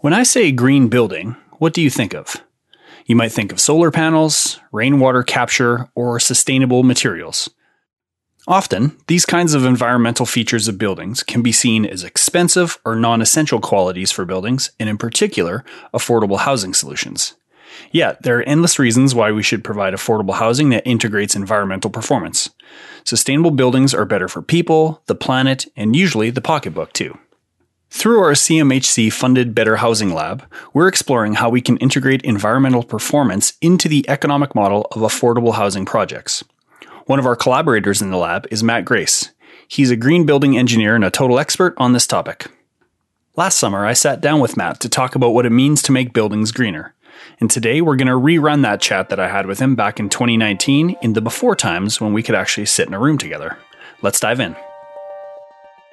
When I say green building, what do you think of? You might think of solar panels, rainwater capture, or sustainable materials. Often, these kinds of environmental features of buildings can be seen as expensive or non essential qualities for buildings, and in particular, affordable housing solutions. Yet, there are endless reasons why we should provide affordable housing that integrates environmental performance. Sustainable buildings are better for people, the planet, and usually the pocketbook too. Through our CMHC funded Better Housing Lab, we're exploring how we can integrate environmental performance into the economic model of affordable housing projects. One of our collaborators in the lab is Matt Grace. He's a green building engineer and a total expert on this topic. Last summer, I sat down with Matt to talk about what it means to make buildings greener. And today, we're going to rerun that chat that I had with him back in 2019 in the before times when we could actually sit in a room together. Let's dive in.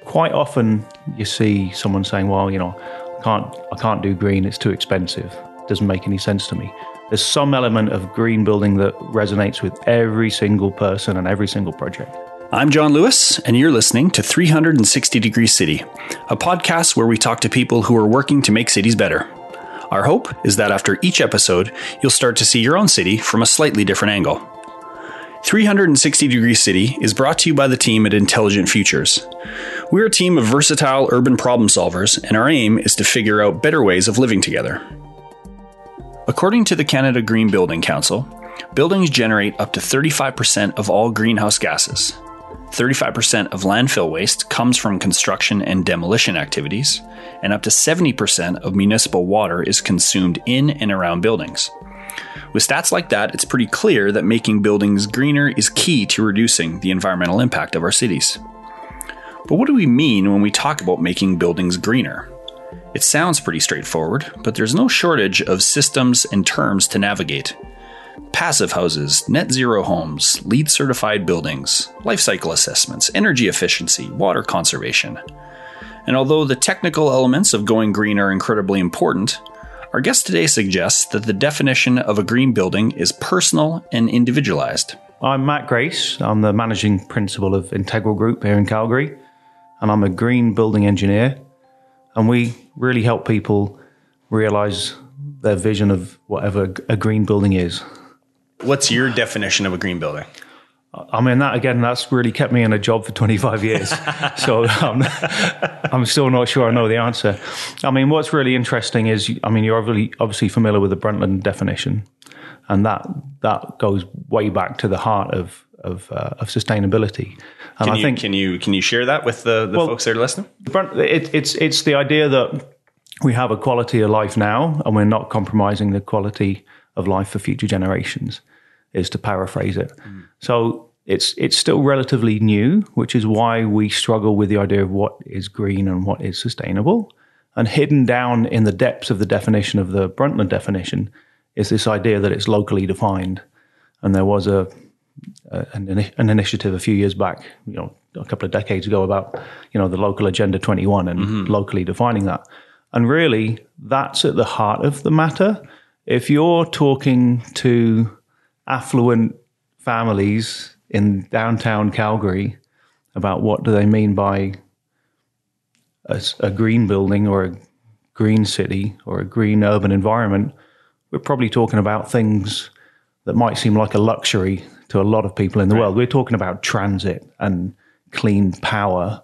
Quite often, you see someone saying, "Well, you know, I can't, I can't do green; it's too expensive. It doesn't make any sense to me." There's some element of green building that resonates with every single person and every single project. I'm John Lewis, and you're listening to 360 Degree City, a podcast where we talk to people who are working to make cities better. Our hope is that after each episode, you'll start to see your own city from a slightly different angle. 360 Degree City is brought to you by the team at Intelligent Futures. We're a team of versatile urban problem solvers, and our aim is to figure out better ways of living together. According to the Canada Green Building Council, buildings generate up to 35% of all greenhouse gases. 35% of landfill waste comes from construction and demolition activities, and up to 70% of municipal water is consumed in and around buildings. With stats like that, it's pretty clear that making buildings greener is key to reducing the environmental impact of our cities. But what do we mean when we talk about making buildings greener? It sounds pretty straightforward, but there's no shortage of systems and terms to navigate. Passive houses, net zero homes, LEED certified buildings, life cycle assessments, energy efficiency, water conservation. And although the technical elements of going green are incredibly important, our guest today suggests that the definition of a green building is personal and individualized. I'm Matt Grace. I'm the managing principal of Integral Group here in Calgary, and I'm a green building engineer. And we really help people realize their vision of whatever a green building is. What's your definition of a green building? I mean, that again, that's really kept me in a job for 25 years. so um, I'm still not sure I know the answer. I mean, what's really interesting is, I mean, you're obviously, obviously familiar with the Brundtland definition, and that that goes way back to the heart of of, uh, of sustainability. And can I you, think can you can you share that with the, the well, folks that are listening? It, it's it's the idea that we have a quality of life now, and we're not compromising the quality of life for future generations is to paraphrase it. Mm. So it's it's still relatively new, which is why we struggle with the idea of what is green and what is sustainable. And hidden down in the depths of the definition of the Brundtland definition is this idea that it's locally defined. And there was a, a an, an, initiative a few years back, you know, a couple of decades ago about you know the local agenda 21 and mm-hmm. locally defining that. And really, that's at the heart of the matter. If you're talking to affluent families in downtown Calgary about what do they mean by a, a, green building or a green city or a green urban environment, we're probably talking about things that might seem like a luxury to a lot of people in the right. world. We're talking about transit and clean power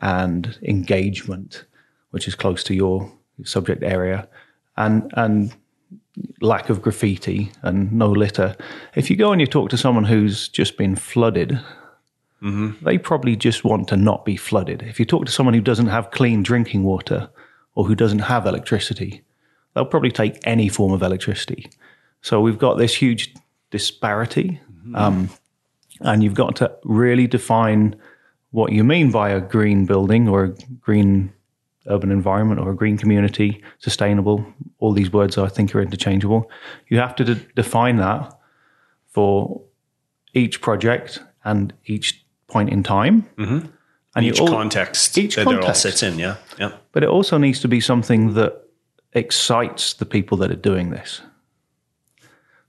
and engagement, which is close to your subject area, and and lack of graffiti and no litter. If you go and you talk to someone who's just been flooded, mm-hmm. they probably just want to not be flooded. If you talk to someone who doesn't have clean drinking water or who doesn't have electricity, they'll probably take any form of electricity. So we've got this huge disparity. Mm-hmm. Um, and you've got to really define what you mean by a green building or a green urban environment or a green community, sustainable, all these words I think are interchangeable. You have to de- define that for each project and each point in time. Mm-hmm. And each all, context each that context. it all sits in, yeah. yeah. But it also needs to be something that excites the people that are doing this.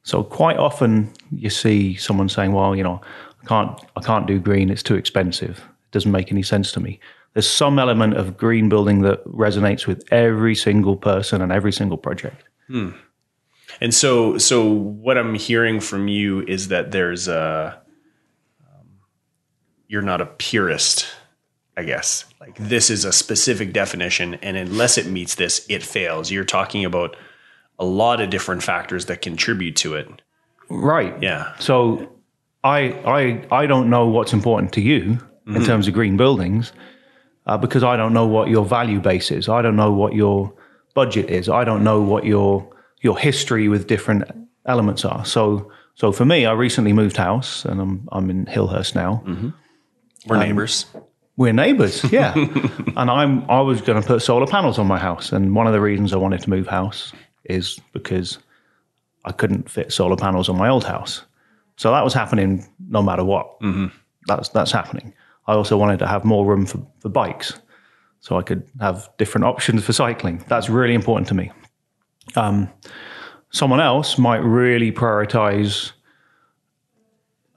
So quite often you see someone saying, "Well, you know, I can't, I can't do green; it's too expensive. It doesn't make any sense to me." There's some element of green building that resonates with every single person and every single project. And so, so what I'm hearing from you is that there's a, um, you're not a purist, I guess. Like this is a specific definition, and unless it meets this, it fails. You're talking about a lot of different factors that contribute to it. Right. Yeah. So I I I don't know what's important to you in terms of green buildings uh, because I don't know what your value base is. I don't know what your budget is. I don't know what your your history with different elements are. So so for me, I recently moved house and I'm I'm in Hillhurst now. Mm-hmm. Um, we're neighbors. We're neighbours, yeah. and I'm I was going to put solar panels on my house, and one of the reasons I wanted to move house is because I couldn't fit solar panels on my old house. So that was happening no matter what. Mm-hmm. That's that's happening. I also wanted to have more room for, for bikes, so I could have different options for cycling. That's really important to me. Um, someone else might really prioritize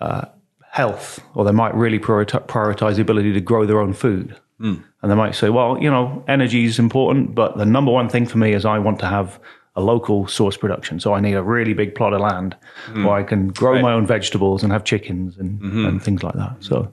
uh, health, or they might really prioritize, the ability to grow their own food. Hmm. And they might say, well, you know, energy is important, but the number one thing for me is I want to have a local source production. So I need a really big plot of land hmm. where I can grow my own vegetables and have chickens and, mm-hmm. and things like that. So,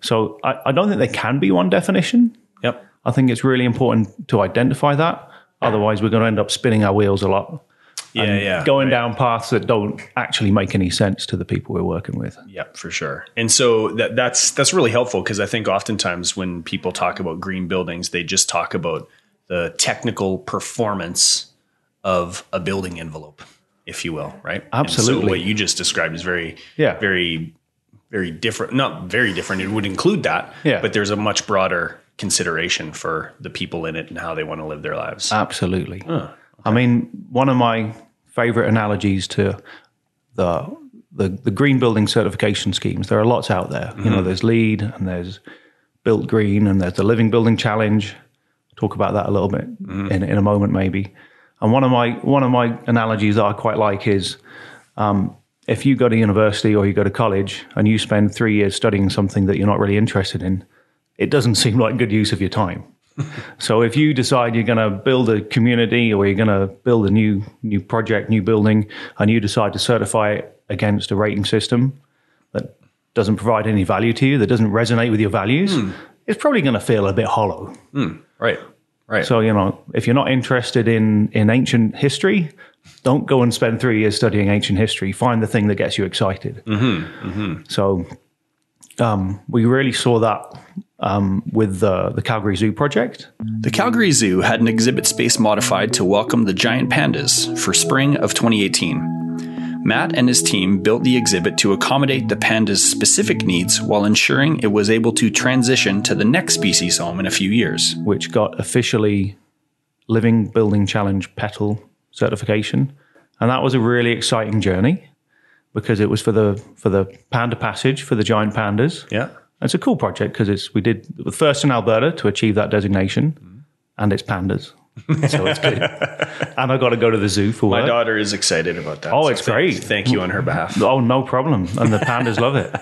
so I, I don't think there can be one definition. Yep. I think it's really important to identify that. Otherwise, we're going to end up spinning our wheels a lot Yeah, yeah. going down paths that don't actually make any sense to the people we're working with. Yeah, for sure. And so that that's that's really helpful because I think oftentimes when people talk about green buildings, they just talk about the technical performance of a building envelope, if you will, right? And so Absolutely. what you just described is very, Yeah. very, very different. Not very different. It would include that, Yeah. but there's a much broader consideration for the people in it and how they want to live their lives. Absolutely. I mean, one of my favorite analogies to the, the the green building certification schemes. There are lots out there. You know, there's LEED and there's Built Green and there's the Living Building Challenge. Talk about that a little bit in in a moment, maybe. And one of my one of my analogies that I quite like is um, if you go to university or you go to college and you spend three years studying something that you're not really interested in, it doesn't seem like good use of your time. so if you decide you're going to build a community or you're going to build a new new project, new building, and you decide to certify it against a rating system that doesn't provide any value to you, that doesn't resonate with your values, hmm. it's probably going to feel a bit hollow. Hmm. Right. Right. So, you know, if you're not interested in, in ancient history, don't go and spend three years studying ancient history. Find the thing that gets you excited. So, um, we really saw that um, with the, the Calgary Zoo project. The Calgary Zoo had an exhibit space modified to welcome the giant pandas for spring of 2018. Matt and his team built the exhibit to accommodate the pandas' specific needs while ensuring it was able to transition to the next species home in a few years. which got officially Living Building Challenge Petal certification, and that was a really exciting journey because it was for the for the Panda Passage for the giant pandas. Yeah. It's a cool project because it's we did the first in Alberta to achieve that designation, and it's pandas, so it's good. and I got to go to the zoo for My work. daughter is excited about that. Oh, it's thank- great. Thank you on her behalf. Oh, no problem. And the pandas love it.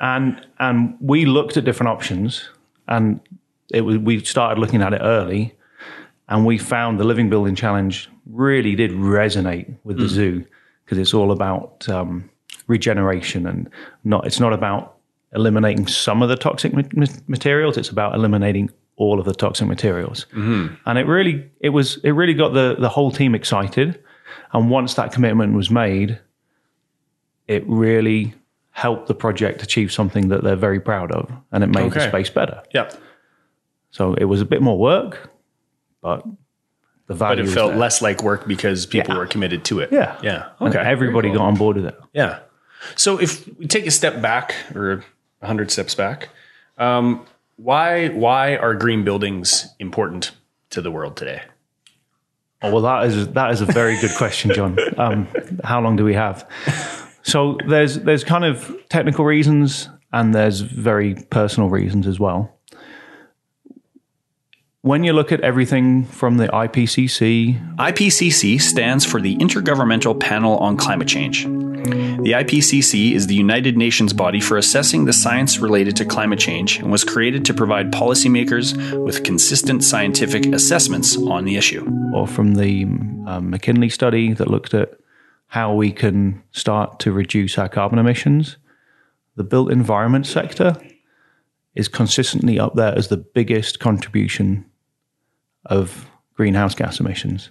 And and we looked at different options, and it was we started looking at it early, and we found the Living Building Challenge really did resonate with the zoo because it's all about um, regeneration and not. It's not about eliminating some of the toxic ma- ma- materials. It's about eliminating all of the toxic materials. And it really it was it really got the the whole team excited. And once that commitment was made, it really helped the project achieve something that they're very proud of, and it made the space better. Yeah. So it was a bit more work, but the value. But it felt less like work because people Yeah. were committed to it. Yeah, Yeah. And Okay. everybody got on board with it. Yeah. So if we take a step back or a hundred steps back, um, why why are green buildings important to the world today? Oh, well, that is that is a very good question, John. Um, how long do we have? So there's there's kind of technical reasons and there's very personal reasons as well. When you look at everything from the IPCC, IPCC stands for the Intergovernmental Panel on Climate Change. The IPCC is the United Nations body for assessing the science related to climate change and was created to provide policymakers with consistent scientific assessments on the issue. Or from the um, McKinsey study that looked at how we can start to reduce our carbon emissions, the built environment sector is consistently up there as the biggest contribution of greenhouse gas emissions.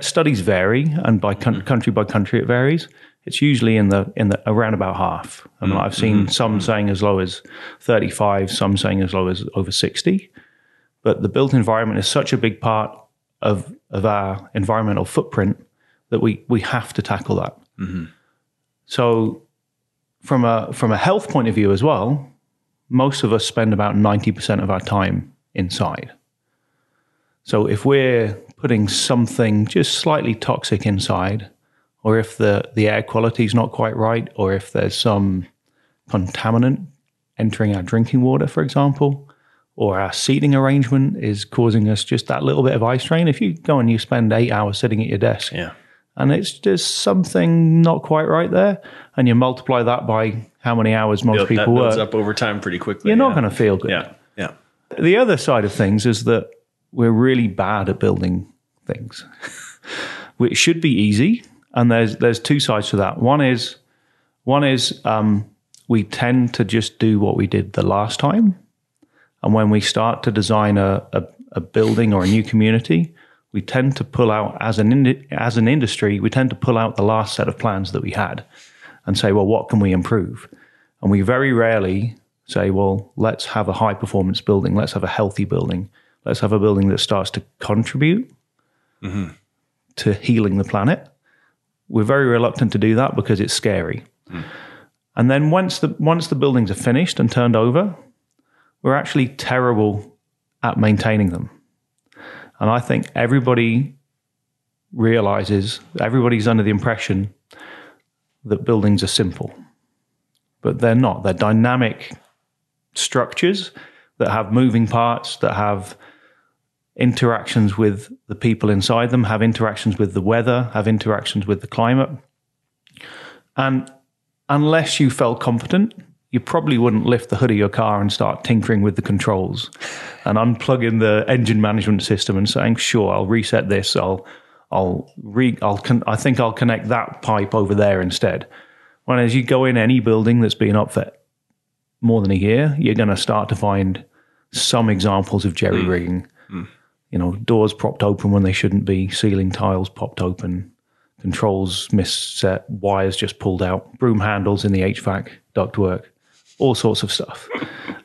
Studies vary, and by country by country it varies. It's usually in the in the around about half. I mean, I've seen mm-hmm. some saying as low as thirty five, some saying as low as over sixty. But the built environment is such a big part of of our environmental footprint that we we have to tackle that. Mm-hmm. So, from a from a health point of view as well, most of us spend about ninety percent of our time inside. So, if we're putting something just slightly toxic inside, or if the, the air quality is not quite right, or if there's some contaminant entering our drinking water, for example, or our seating arrangement is causing us just that little bit of eye strain. If you go and you spend eight hours sitting at your desk, yeah. and it's just something not quite right there, and you multiply that by how many hours most Build, people that work, up over time pretty quickly. You're yeah. not going to feel good. Yeah, yeah. The other side of things is that we're really bad at building things. it should be easy and there's there's two sides to that. One is one is um, we tend to just do what we did the last time, and when we start to design a, a, a building or a new community, we tend to pull out as an as an industry, we tend to pull out the last set of plans that we had, and say, well, what can we improve? And we very rarely say, well, let's have a high performance building, let's have a healthy building, let's have a building that starts to contribute mm-hmm. to healing the planet we're very reluctant to do that because it's scary. Mm. And then once the once the buildings are finished and turned over, we're actually terrible at maintaining them. And I think everybody realizes, everybody's under the impression that buildings are simple. But they're not. They're dynamic structures that have moving parts, that have interactions with the people inside them, have interactions with the weather, have interactions with the climate. And unless you felt competent, you probably wouldn't lift the hood of your car and start tinkering with the controls and unplugging the engine management system and saying, "Sure, I'll reset this. I'll, I'll re, I'll, con- I think I'll connect that pipe over there instead." When as you go in any building that's been up for more than a year, you're going to start to find some examples of jerry rigging. Mm. Mm you know, doors propped open when they shouldn't be, ceiling tiles popped open, controls misset, wires just pulled out, broom handles in the HVAC ductwork, all sorts of stuff.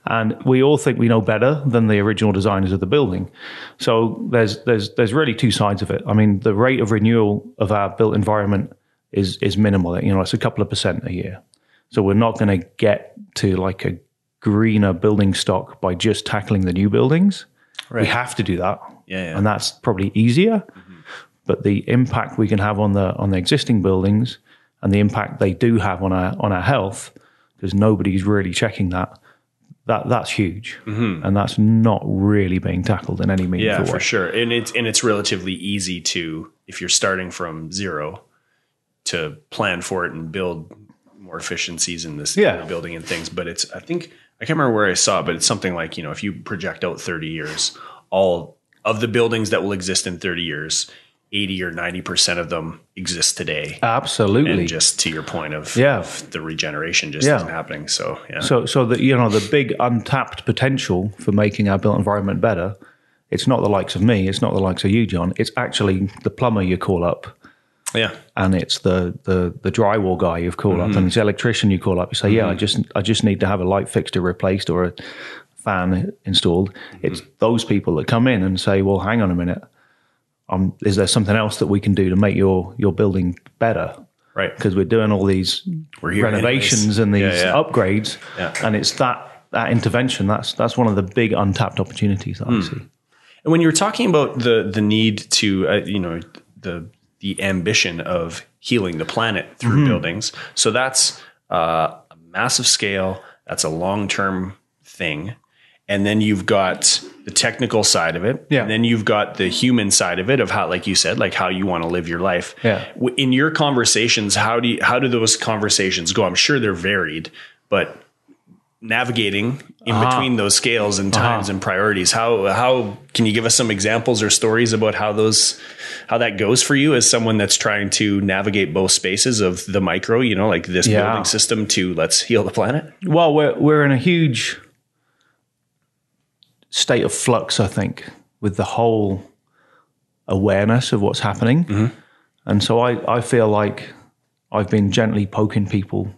And we all think we know better than the original designers of the building. So there's there's there's really two sides of it. I mean, the rate of renewal of our built environment is is minimal. You know, it's a couple of percent a year. So we're not going to get to like a greener building stock by just tackling the new buildings. Right. We have to do that. Yeah, yeah. And that's probably easier. Mm-hmm. But the impact we can have on the on the existing buildings and the impact they do have on our on our health, because nobody's really checking that. That that's huge, mm-hmm. and that's not really being tackled in any meaningful way. Yeah, for sure. And it's and it's relatively easy to if you're starting from zero to plan for it and build more efficiencies in this yeah. in building and things. But it's I think I can't remember where I saw it, but it's something like you know if you project out 30 years, all of the buildings that will exist in 30 years, 80 or 90% of them exist today. Absolutely. And just to your point of, yeah. Of the regeneration just yeah. isn't happening. So, yeah. So, so the, you know, the big untapped potential for making our built environment better, it's not the likes of me. It's not the likes of you, John. It's actually the plumber you call up. Yeah. And it's the, the, the drywall guy you call mm-hmm. up and it's the electrician you call up. You say, mm-hmm. yeah, I just, I just need to have a light fixture replaced or a, fan installed. Mm-hmm. It's those people that come in and say, "Well, hang on a minute. Um, is there something else that we can do to make your your building better?" Right. Because we're doing all these renovations anyways. and these yeah, yeah. upgrades, yeah. and it's that that intervention that's that's one of the big untapped opportunities that mm. I see. And when you were talking about the the need to, uh, you know, the the ambition of healing the planet through mm-hmm. buildings, so that's uh, a massive scale. That's a long term thing. And then you've got the technical side of it, Yeah. and then you've got the human side of it of how, like you said, like how you want to live your life. Yeah. In your conversations, how do you, how do those conversations go? I'm sure they're varied, but navigating in Uh-huh. between those scales and times and priorities, how how can you give us some examples or stories about how those how that goes for you as someone that's trying to navigate both spaces of the micro, you know, like this Yeah. building system to let's heal the planet? Well, we're we're in a huge state of flux, I think, with the whole awareness of what's happening, mm-hmm. and so I I feel like I've been gently poking people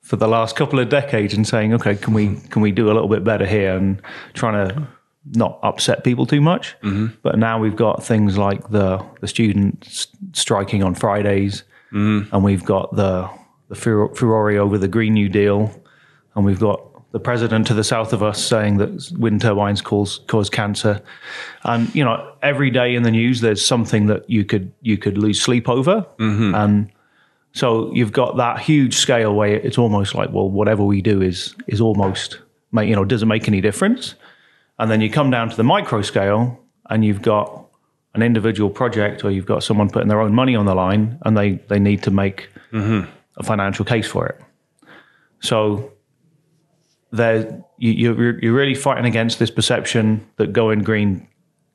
for the last couple of decades and saying, okay, can we can we do a little bit better here, and trying to not upset people too much. Mm-hmm. But now we've got things like the the students striking on Fridays, mm-hmm. and we've got the the furor over the Green New Deal, and we've got the president to the south of us saying that wind turbines cause cause cancer, and you know every day in the news there's something that you could you could lose sleep over, mm-hmm. and so you've got that huge scale where it's almost like well whatever we do is is almost you know doesn't make any difference, and then you come down to the micro scale and you've got an individual project or you've got someone putting their own money on the line and they they need to make mm-hmm. a financial case for it. So there, you, you're, you're really fighting against this perception that going green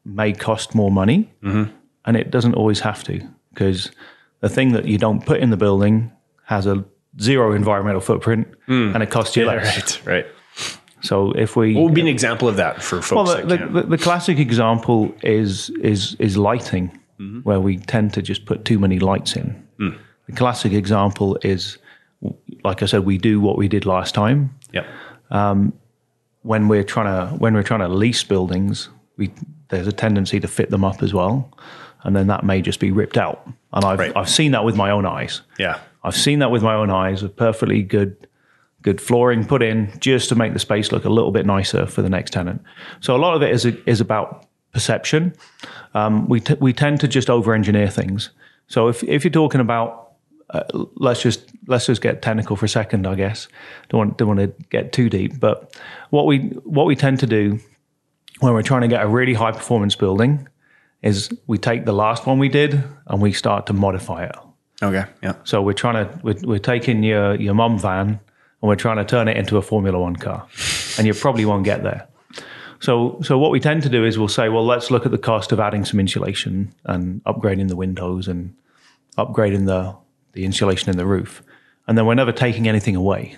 may cost more money, mm-hmm. and it doesn't always have to, because the thing that you don't put in the building has a zero environmental footprint, hmm. and it costs you less. right, right. So if we What would be an example of that for well, folks? the, that the, the, the classic example is is is lighting, mm-hmm. where we tend to just put too many lights in. Hmm. The classic example is, like I said, we do what we did last time. Yep. When we're trying to when we're trying to lease buildings, we there's a tendency to fit them up as well, and then that may just be ripped out. And I've Right. I've seen that with my own eyes. Yeah. I've seen that with my own eyes with perfectly good good flooring put in just to make the space look a little bit nicer for the next tenant. So a lot of it is is about perception. Um, we t- we tend to just over engineer things. So if if you're talking about uh, let's just let's just get technical for a second, I guess. Don't want don't want to get too deep, but what we what we tend to do when we're trying to get a really high performance building is we take the last one we did and we start to modify it. Okay. Yeah. So we're trying to we're, we're taking your your mum van and we're trying to turn it into a Formula One car, and you probably won't get there. So so what we tend to do is we'll say, well, let's look at the cost of adding some insulation and upgrading the windows and upgrading the the insulation in the roof, and then we're never taking anything away.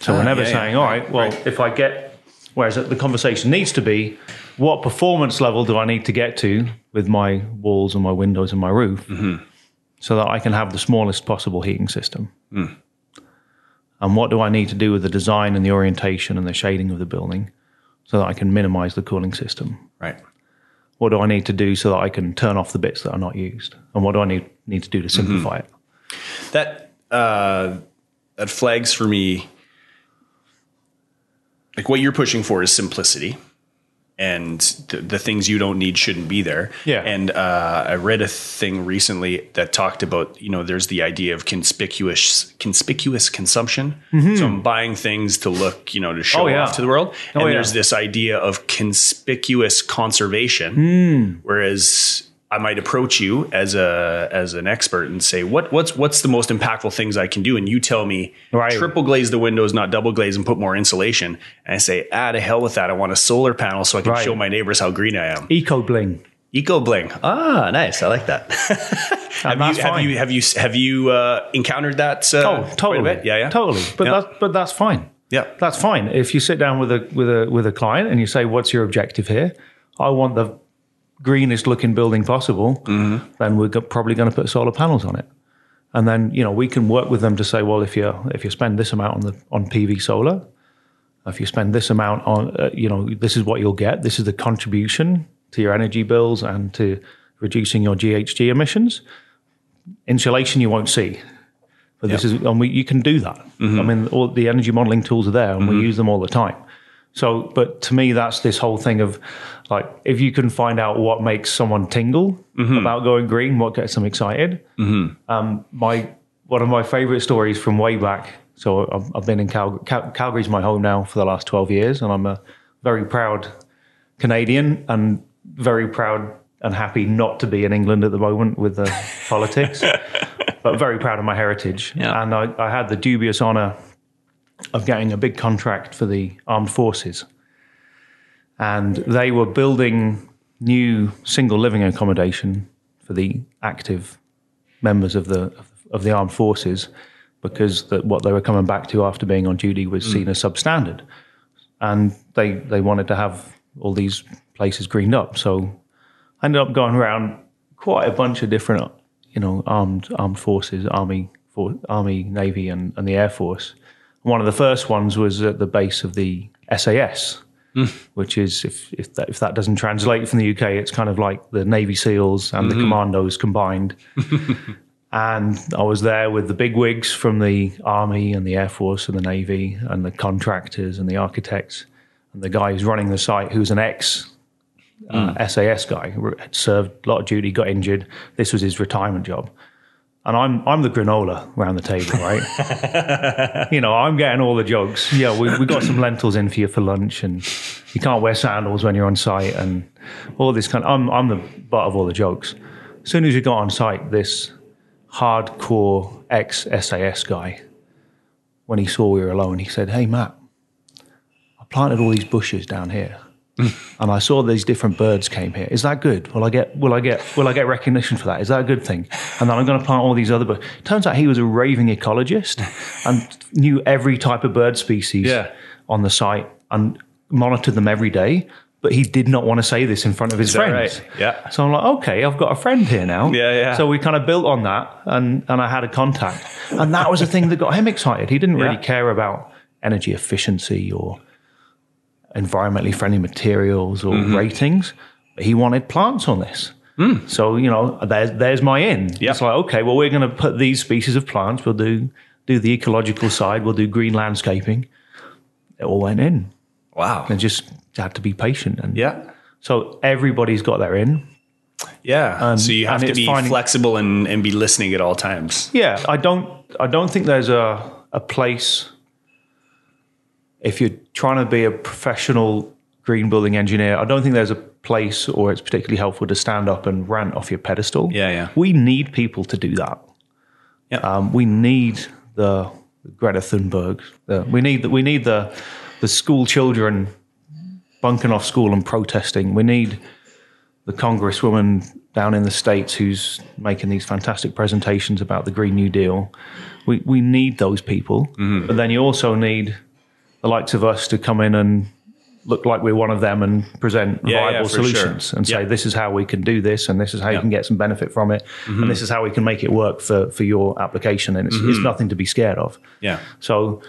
So we're Ah, never yeah, saying, yeah. all right, well, if I get, whereas the conversation needs to be, what performance level do I need to get to with my walls and my windows and my roof, mm-hmm. so that I can have the smallest possible heating system. Mm. And what do I need to do with the design and the orientation and the shading of the building so that I can minimize the cooling system? Right. What do I need to do so that I can turn off the bits that are not used? And what do I need, need to do to simplify mm-hmm. it? That uh, that flags for me. Like what you're pushing for is simplicity, and the, the things you don't need shouldn't be there. Yeah. And uh, I read a thing recently that talked about you know there's the idea of conspicuous conspicuous consumption. So I'm buying things to look you know to show Mm-hmm. Oh, yeah. off to the world, and Oh, yeah. there's this idea of conspicuous conservation. Whereas I might approach you as a as an expert and say, what what's what's the most impactful things I can do? And you tell me Right. triple glaze the windows, not double glaze, and put more insulation. And I say, ah, to hell with that. I want a solar panel so I can Right. show my neighbors how green I am. Eco bling. Eco bling. Ah, nice. I like that. have, you, have you have you have you uh, encountered that? Uh, Oh, totally. bit? Yeah, yeah, totally. But Yeah. that's but that's fine. yeah. That's fine. If you sit down with a with a with a client and you say, "What's your objective here?" I want the greenest looking building possible. Mm-hmm. Then we're go- probably going to put solar panels on it, and then you know we can work with them to say, "Well, if you if you spend this amount on the on PV solar, if you spend this amount on, uh, you know, this is what you'll get. This is the contribution to your energy bills and to reducing your GHG emissions. Insulation you won't see." But this is, and we, you can do that. Mm-hmm. I mean, all the energy modeling tools are there, and we mm-hmm. use them all the time. So, but to me, that's this whole thing of like, if you can find out what makes someone tingle about going green, what gets them excited. Um, my one of my favorite stories from way back. So I've, I've been in Cal- Cal- Calgary's my home now for the last twelve years, and I'm a very proud Canadian and very proud and happy not to be in England at the moment with the politics, but very proud of my heritage. Yeah. And I, I had the dubious honour of getting a big contract for the armed forces. And they were building new single living accommodation for the active members of the of the armed forces because the, what they were coming back to after being on duty was mm. seen as substandard, and they they wanted to have all these places greened up. So I ended up going around quite a bunch of different, you know, armed armed forces, army, for, army, navy, and, and the air force. One of the first ones was at the base of the SAS, which is if if that, if that doesn't translate from the UK, it's kind of like the Navy SEALs and the commandos combined. and I was there with the big wigs from the army and the air force and the navy and the contractors and the architects and the guy who's running the site, who's an ex uh, SAS guy, had served a lot of duty, got injured. This was his retirement job. And I'm I'm the granola around the table, right? you know, I'm getting all the jokes. Yeah, we we got some lentils in for you for lunch, and you can't wear sandals when you're on site, and all this kind. Of, I'm I'm the butt of all the jokes. As soon as we got on site, this hardcore ex SAS guy, when he saw we were alone, he said, "Hey Matt, I planted all these bushes down here." and I saw these different birds came here. Is that good? Will I get will I get will I get recognition for that? Is that a good thing? And then I'm going to plant all these other birds. Turns out he was a raving ecologist and knew every type of bird species Yeah. on the site and monitored them every day. But he did not want to say this in front of his friends. right? Yeah. So I'm like, okay, I've got a friend here now. Yeah, yeah. So we kind of built on that, and and I had a contact, and that was the thing that got him excited. He didn't really Yeah. care about energy efficiency or environmentally friendly materials or Mm-hmm. ratings. He wanted plants on this. So you know, there's there's my in. Mm. Yeah. It's like okay, well we're going to put these species of plants. We'll do do the ecological side. We'll do green landscaping. It all went in, Wow. and just had to be patient. And Yeah. so everybody's got their in. Yeah. so you have to be finding- flexible and, and be listening at all times. Yeah, I don't. I don't think there's a a place. If you're trying to be a professional green building engineer, I don't think there's a place or it's particularly helpful to stand up and rant off your pedestal. Yeah, yeah. We need people to do that. Yeah. Um, we need the Greta Thunberg. The, we need the, we need the the school children bunking off school and protesting. We need the congresswoman down in the states who's making these fantastic presentations about the Green New Deal. We we need those people, Mm-hmm. but then you also need the likes of us to come in and look like we're one of them and present Yeah, yeah, viable sure. solutions and say this is how we can do this and this is how you can get some benefit from it Mm-hmm. and this is how we can make it work for for your application and it's, it's nothing to be scared of. Yeah. So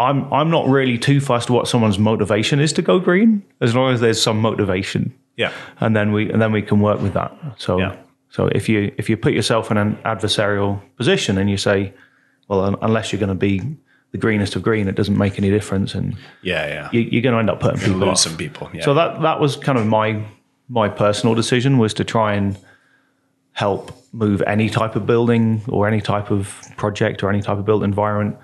I'm I'm not really too fussed what someone's motivation is to go green, as long as there's some motivation, Yeah. and then we and then we can work with that. So Yeah. so if you if you put yourself in an adversarial position and you say, well, un- unless you're going to be the greenest of green, it doesn't make any difference, and Yeah. Yeah. you, you're going to end up putting people lose off. some people. Yeah. So that that was kind of my my personal decision was to try and help move any type of building or any type of project or any type of built environment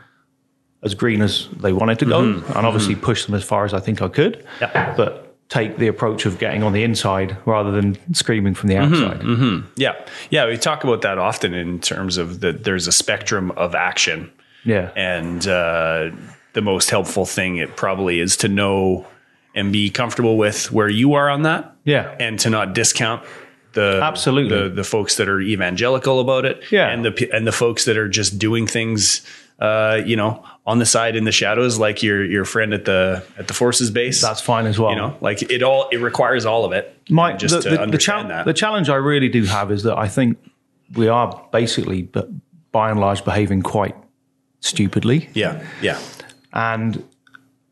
as green as they wanted to go, and obviously push them as far as I think I could. Mm-hmm. Yeah. But take the approach of getting on the inside rather than screaming from the Mm-hmm. outside. yeah. Yeah. We talk about that often in terms of that there's a spectrum of action. Yeah. And uh, the most helpful thing it probably is to know and be comfortable with where you are on that Yeah. and to not discount the Absolutely. the, the folks that are evangelical about it Yeah. and the and the folks that are just doing things uh, you know on the side in the shadows like your your friend at the at the forces base That's fine as well. you know like it all it requires all of it My, just the, to the, the, understand chal- that the challenge I really do have is that I think we are basically, but by and large, behaving quite stupidly. yeah yeah and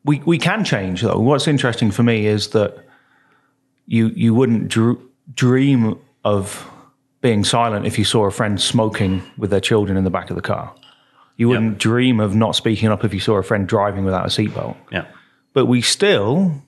we we can change though. What's interesting for me is that you you wouldn't dr- dream of being silent if you saw a friend smoking with their children in the back of the car. You wouldn't dream of not speaking up if you saw a friend driving without a seatbelt. yeah But we still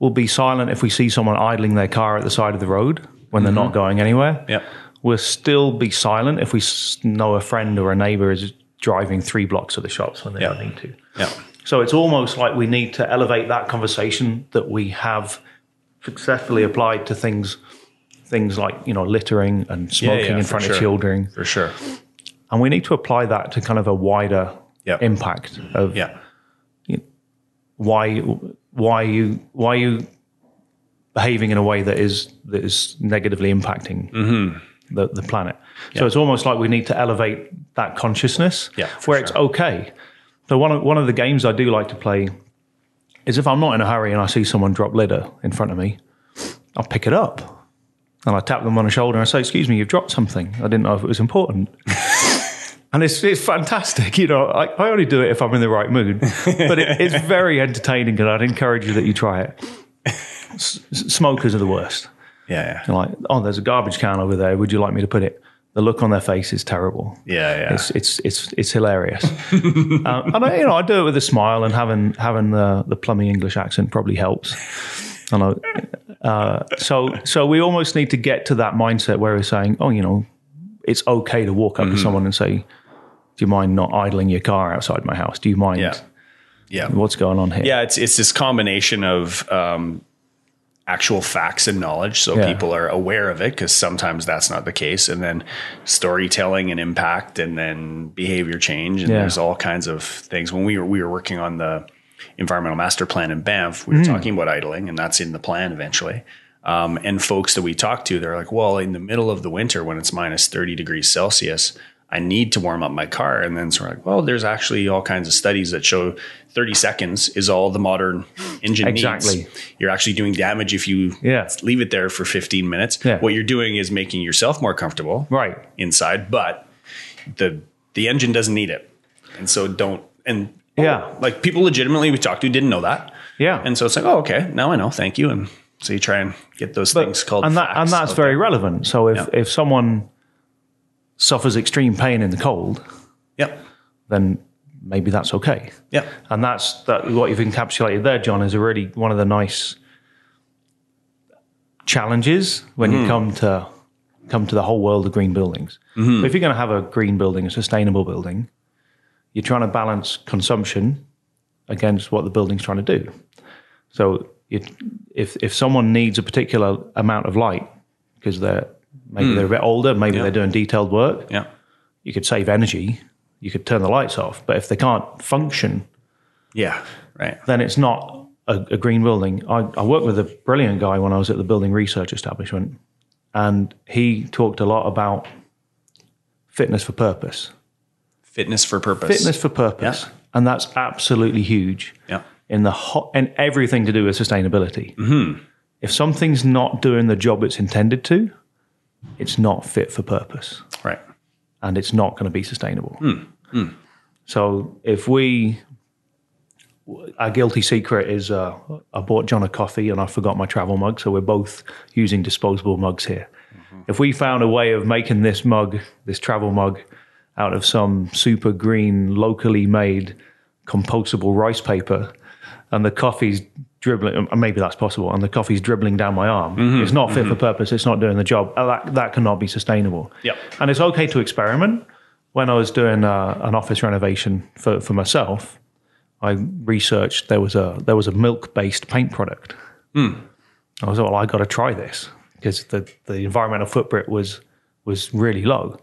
will be silent if we see someone idling their car at the side of the road when they're not mm-hmm. going anywhere. yeah We'll still be silent if we know a friend or a neighbor is driving three blocks to the shops when they don't need to. yeah So it's almost like we need to elevate that conversation that we have successfully applied to things things like you know littering and smoking yeah, in front sure. of children, For sure. and we need to apply that to kind of a wider Yep. impact of Yeah. why why you why you behaving in a way that is that is negatively impacting Mm-hmm. The, the planet. So it's almost like we need to elevate that consciousness Yeah, where it's okay. So one of one of the games I do like to play is if I'm not in a hurry and I see someone drop litter in front of me, I'll pick it up. And I tap them on the shoulder and I say, Excuse me, you've dropped something. I didn't know if it was important. And it's, it's fantastic. You know, I, I only do it if I'm in the right mood, but it, it's very entertaining and I'd encourage you that you try it. S- smokers are the worst. Yeah. Yeah. They're like, oh, there's a garbage can over there. Would you like me to put it? The look on their face is terrible. Yeah. Yeah. It's it's it's it's hilarious. um, and I, you know, I do it with a smile, and having having the the plumbing English accent probably helps. And I, uh, so so we almost need to get to that mindset where we're saying, oh, you know, it's okay to walk up Mm-hmm. to someone and say, do you mind not idling your car outside my house? Do you mind Yeah. Yeah. what's going on here? Yeah, it's it's this combination of um, actual facts and knowledge, so Yeah. people are aware of it. Because sometimes that's not the case, and then storytelling and impact, and then behavior change, and Yeah. there's all kinds of things. When we were we were working on the environmental master plan in Banff, we were talking about idling, and that's in the plan eventually. Um, and folks that we talked to, they're like, "Well, in the middle of the winter when it's minus thirty degrees Celsius." I need to warm up my car. And then so we're like, well, there's actually all kinds of studies that show 30 seconds is all the modern engine Exactly. needs. You're actually doing damage if you Yeah. leave it there for 15 minutes. Yeah. What you're doing is making yourself more comfortable Right. inside, but the the engine doesn't need it. And so don't and oh, Yeah. like people legitimately we talked to didn't know that. Yeah. And so it's like, oh, okay, now I know. Thank you. And so you try and get those things called and that and that's very there. relevant. So if Yeah. if someone suffers extreme pain in the cold, Yep. then maybe that's okay. Yep. And that's that what you've encapsulated there, John, is a really one of the nice challenges when Mm. you come to come to the whole world of green buildings. Mm-hmm. If you're going to have a green building, a sustainable building, you're trying to balance consumption against what the building's trying to do. So it, if if someone needs a particular amount of light because they're maybe they're a bit older, maybe they're doing detailed work, Yeah. you could save energy. You could turn the lights off, but if they can't function, Yeah. Right. then it's not a, a green building. I, I worked with a brilliant guy when I was at the building research establishment, and he talked a lot about fitness for purpose. Fitness for purpose. Fitness for purpose, Yeah. and that's absolutely huge Yeah. in the ho- and everything to do with sustainability. Mm-hmm. If something's not doing the job it's intended to, it's not fit for purpose Right. and it's not going to be sustainable. Hmm. So if we, our guilty secret is uh, I bought John a coffee and I forgot my travel mug, so we're both using disposable mugs here. If we found a way of making this mug, this travel mug, out of some super green, locally made, compostable rice paper, and the coffee's dribbling, maybe that's possible, and the coffee's dribbling down my arm, it's not fit for purpose, it's not doing the job. Uh, That, that cannot be sustainable. Yep. And it's okay to experiment. When I was doing uh, an office renovation for, for myself, I researched there was a there was a milk based paint product. I was like, well, I got to try this because the, the environmental footprint was was really low.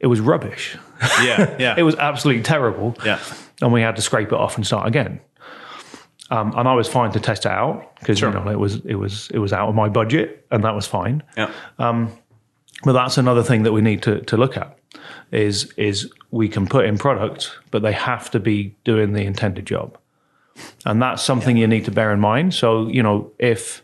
It was rubbish. Yeah. Yeah. It was absolutely terrible. yeah. And we had to scrape it off and start again. Um, and I was fine to test it out because Sure. you know it was it was it was out of my budget and that was fine. Yeah. Um, But that's another thing that we need to, to look at is is we can put in products, but they have to be doing the intended job. And that's something you need to bear in mind. So, you know, if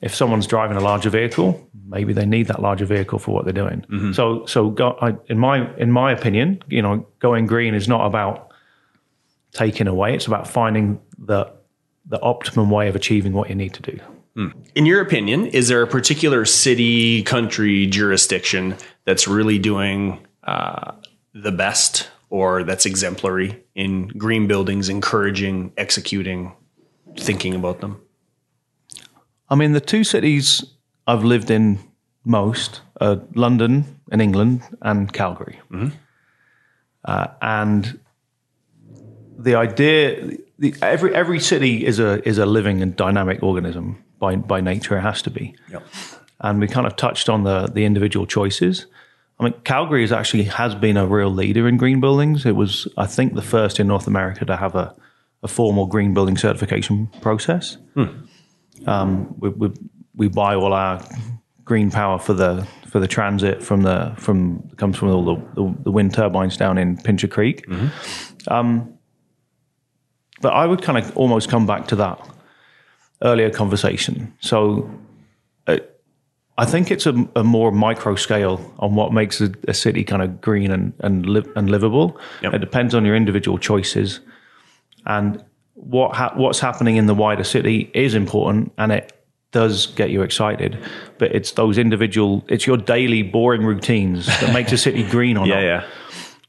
if someone's driving a larger vehicle, maybe they need that larger vehicle for what they're doing. So so go, I, in my in my opinion, you know, going green is not about taking away, it's about finding the the optimum way of achieving what you need to do. In your opinion, is there a particular city, country, jurisdiction that's really doing uh, the best or that's exemplary in green buildings, encouraging, executing, thinking about them? I mean, the two cities I've lived in most are London in England and Calgary. Uh, and the idea the, every every city is a is a living and dynamic organism by by nature. It has to be. Yep. And we kind of touched on the the individual choices. I mean, Calgary is actually has been a real leader in green buildings. It was, I think, the first in North America to have a, a formal green building certification process. Um, we, we we buy all our green power for the for the transit from the from comes from all the, the, the wind turbines down in Pincher Creek. Um, but I would kind of almost come back to that earlier conversation. So uh, I think it's a, a more micro scale on what makes a, a city kind of green and and, li- and livable. Yep. It depends on your individual choices and what ha- what's happening in the wider city is important and it does get you excited but it's those individual it's your daily boring routines that makes a city green or Yeah, not yeah.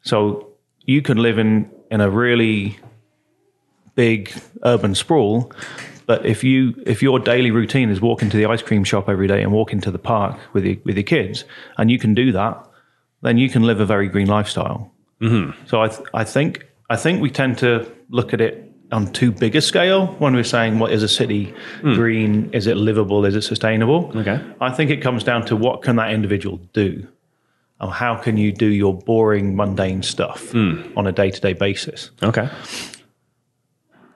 so you can live in in a really big urban sprawl, but if you if your daily routine is walking to the ice cream shop every day and walking to the park with your, with your kids, and you can do that, then you can live a very green lifestyle. Mm-hmm. So I th- I think I think we tend to look at it on too big a scale when we're saying what is a city green? Is it livable? Is it sustainable? Okay. I think it comes down to what can that individual do and how can you do your boring, mundane stuff on a day to day basis. Okay.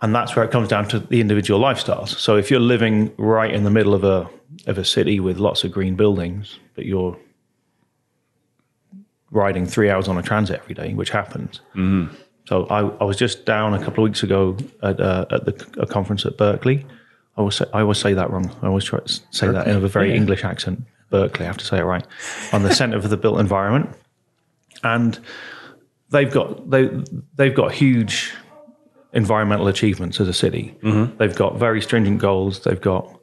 And that's where it comes down to the individual lifestyles. So if you're living right in the middle of a of a city with lots of green buildings, but you're riding three hours on a transit every day, which happens. Mm-hmm. So I, I was just down a couple of weeks ago at, uh, at the, a conference at Berkeley. I always say, I always say that wrong. I always try to say that in a very English accent. Berkeley, I have to say it right. On the Centre of the Built Environment, and they've got they they've got huge environmental achievements as a city. Mm-hmm. They've got very stringent goals. They've got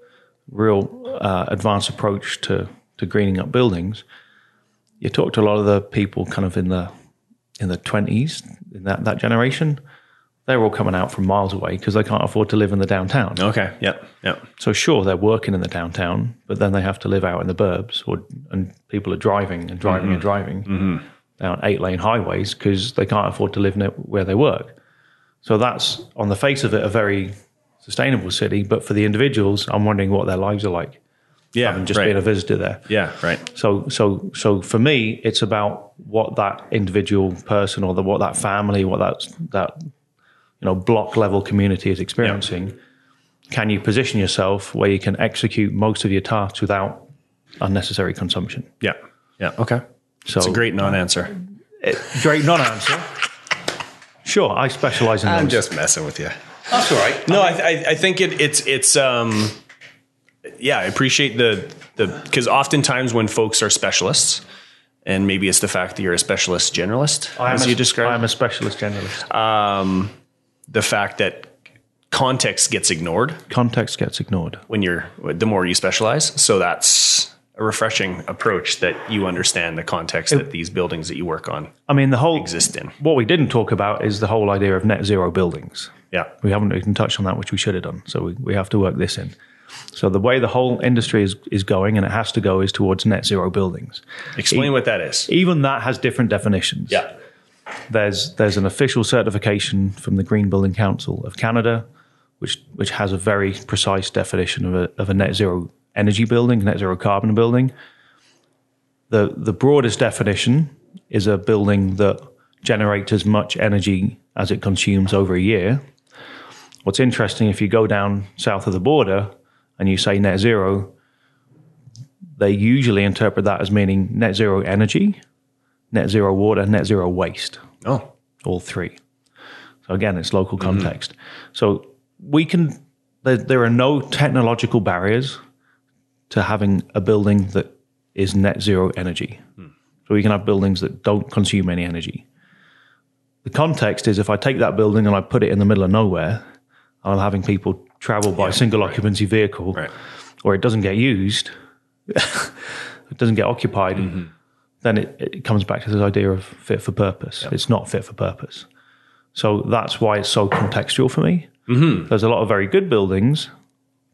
real uh, advanced approach to to greening up buildings. You talk to a lot of the people kind of in the in the twenties in that that generation. They're all coming out from miles away because they can't afford to live in the downtown. Okay. Yep. Yep. So sure, they're working in the downtown, but then they have to live out in the burbs, or and people are driving and driving and mm-hmm. driving mm-hmm. down eight lane highways because they can't afford to live near where they work. So that's on the face of it a very sustainable city, but for the individuals, I'm wondering what their lives are like. Yeah. Having just right. being a visitor there. yeah. Right. So so so for me, it's about what that individual person or the what that family, what that that you know block level community is experiencing. Can you position yourself where you can execute most of your tasks without unnecessary consumption? Yeah. Yeah. Okay. So It's a great non-answer. great non-answer. Sure, I specialize in those. I'm just messing with you. That's all right. No, I, I, I think it, it's it's um, yeah. I appreciate the the because oftentimes when folks are specialists, and maybe it's the fact that you're a specialist generalist, I'm as a, you described, I'm a specialist generalist. um, the fact that context gets ignored Context gets ignored. when you're the more you specialize. So that's a refreshing approach that you understand the context that these buildings that you work on I mean, the whole exist in. what we didn't talk about is the whole idea of net zero buildings. Yeah. We haven't even touched on that, which we should have done. So we, we have to work this in. So the way the whole industry is, is going, and it has to go, is towards net zero buildings. Explain what that is. Even that has different definitions. Yeah. There's there's an official certification from the Green Building Council of Canada, which which has a very precise definition of a of a net zero energy building, net zero carbon building. The the broadest definition is a building that generates as much energy as it consumes over a year. What's interesting, if you go down south of the border and you say net zero, they usually interpret that as meaning net zero energy, net zero water, net zero waste, Oh. all three. So again, it's local mm-hmm. context. So we can, there, there are no technological barriers to having a building that is net zero energy. So we can have buildings that don't consume any energy. The context is if I take that building and I put it in the middle of nowhere, I'm having people travel by single occupancy vehicle, Right. or it doesn't get used, it doesn't get occupied, then it, it comes back to this idea of fit for purpose. It's not fit for purpose. So that's why it's so contextual for me. Mm-hmm. There's a lot of very good buildings,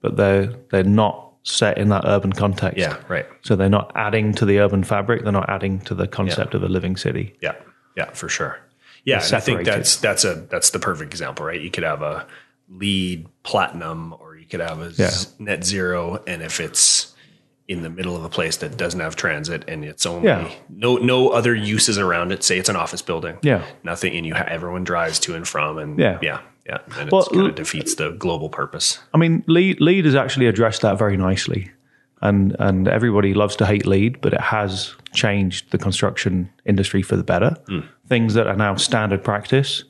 but they're they're not set in that urban context. Yeah. Right. So they're not adding to the urban fabric. They're not adding to the concept of a living city. Yeah, yeah, for sure. Yeah, and I think that's that's a that's the perfect example, right? You could have a LEED platinum, or you could have a Yeah. net zero, and if it's in the middle of a place that doesn't have transit and it's only Yeah. no no other uses around it, say it's an office building, Yeah. nothing, and you ha- everyone drives to and from, and Yeah. yeah, yeah, and it kind of defeats the global purpose. I mean, LEED LEED has actually addressed that very nicely, and and everybody loves to hate LEED, but it has changed the construction industry for the better. Hmm. Things that are now standard practice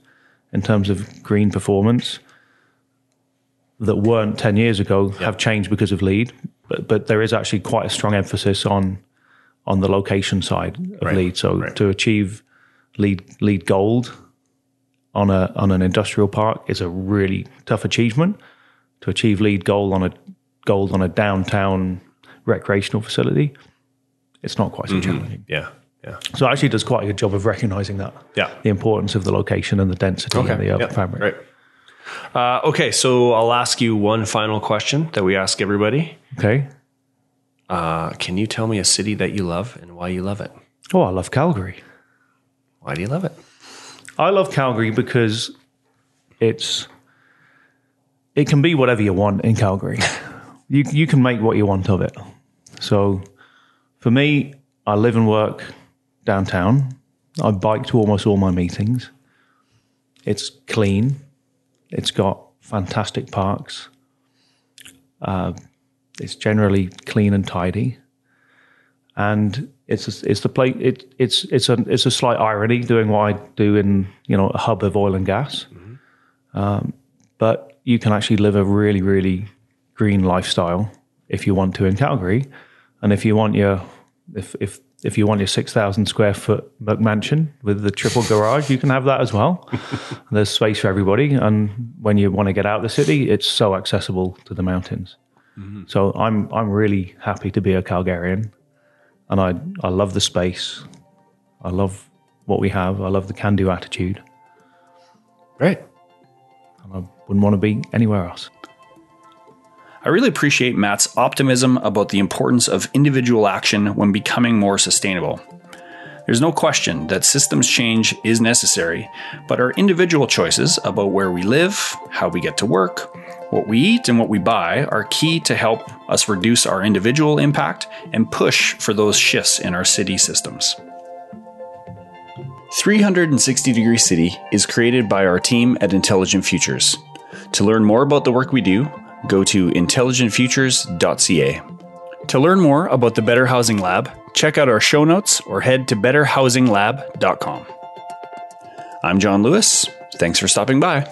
in terms of green performance that weren't ten years ago have changed because of LEED. But but there is actually quite a strong emphasis on on the location side of Right, LEED. So right. to achieve LEED LEED gold on a on an industrial park is a really tough achievement to achieve LEED gold on a gold on a downtown recreational facility, it's not quite so challenging. Yeah, yeah, So it actually does quite a good job of recognizing that. Yeah. The importance of the location and the density and the urban yeah, fabric. right. Uh, okay, so I'll ask you one final question that we ask everybody. Okay. Uh, can you tell me a city that you love and why you love it? Oh, I love Calgary. Why do you love it? I love Calgary because it's it can be whatever you want in Calgary. you you can make what you want of it. So for me, I live and work downtown. I bike to almost all my meetings. It's clean. It's got fantastic parks. Uh, it's generally clean and tidy, and it's it's the place. It, it's it's a it's a slight irony doing what I do in you know a hub of oil and gas, um, but you can actually live a really really green lifestyle if you want to in Calgary, and if you want your if if if you want your six thousand square foot McMansion with the triple garage, you can have that as well. There's space for everybody, and when you want to get out of the city, it's so accessible to the mountains. So I'm I'm really happy to be a Calgarian, and I I love the space. I love what we have. I love the can-do attitude, Right. and I wouldn't want to be anywhere else. I really appreciate Matt's optimism about the importance of individual action when becoming more sustainable. There's no question that systems change is necessary, but our individual choices about where we live, how we get to work, what we eat, and what we buy are key to help us reduce our individual impact and push for those shifts in our city systems. 360 Degree City is created by our team at Intelligent Futures. To learn more about the work we do, go to intelligentfutures.ca. To learn more about the Better Housing Lab, check out our show notes or head to betterhousinglab.com. I'm John Lewis. Thanks for stopping by.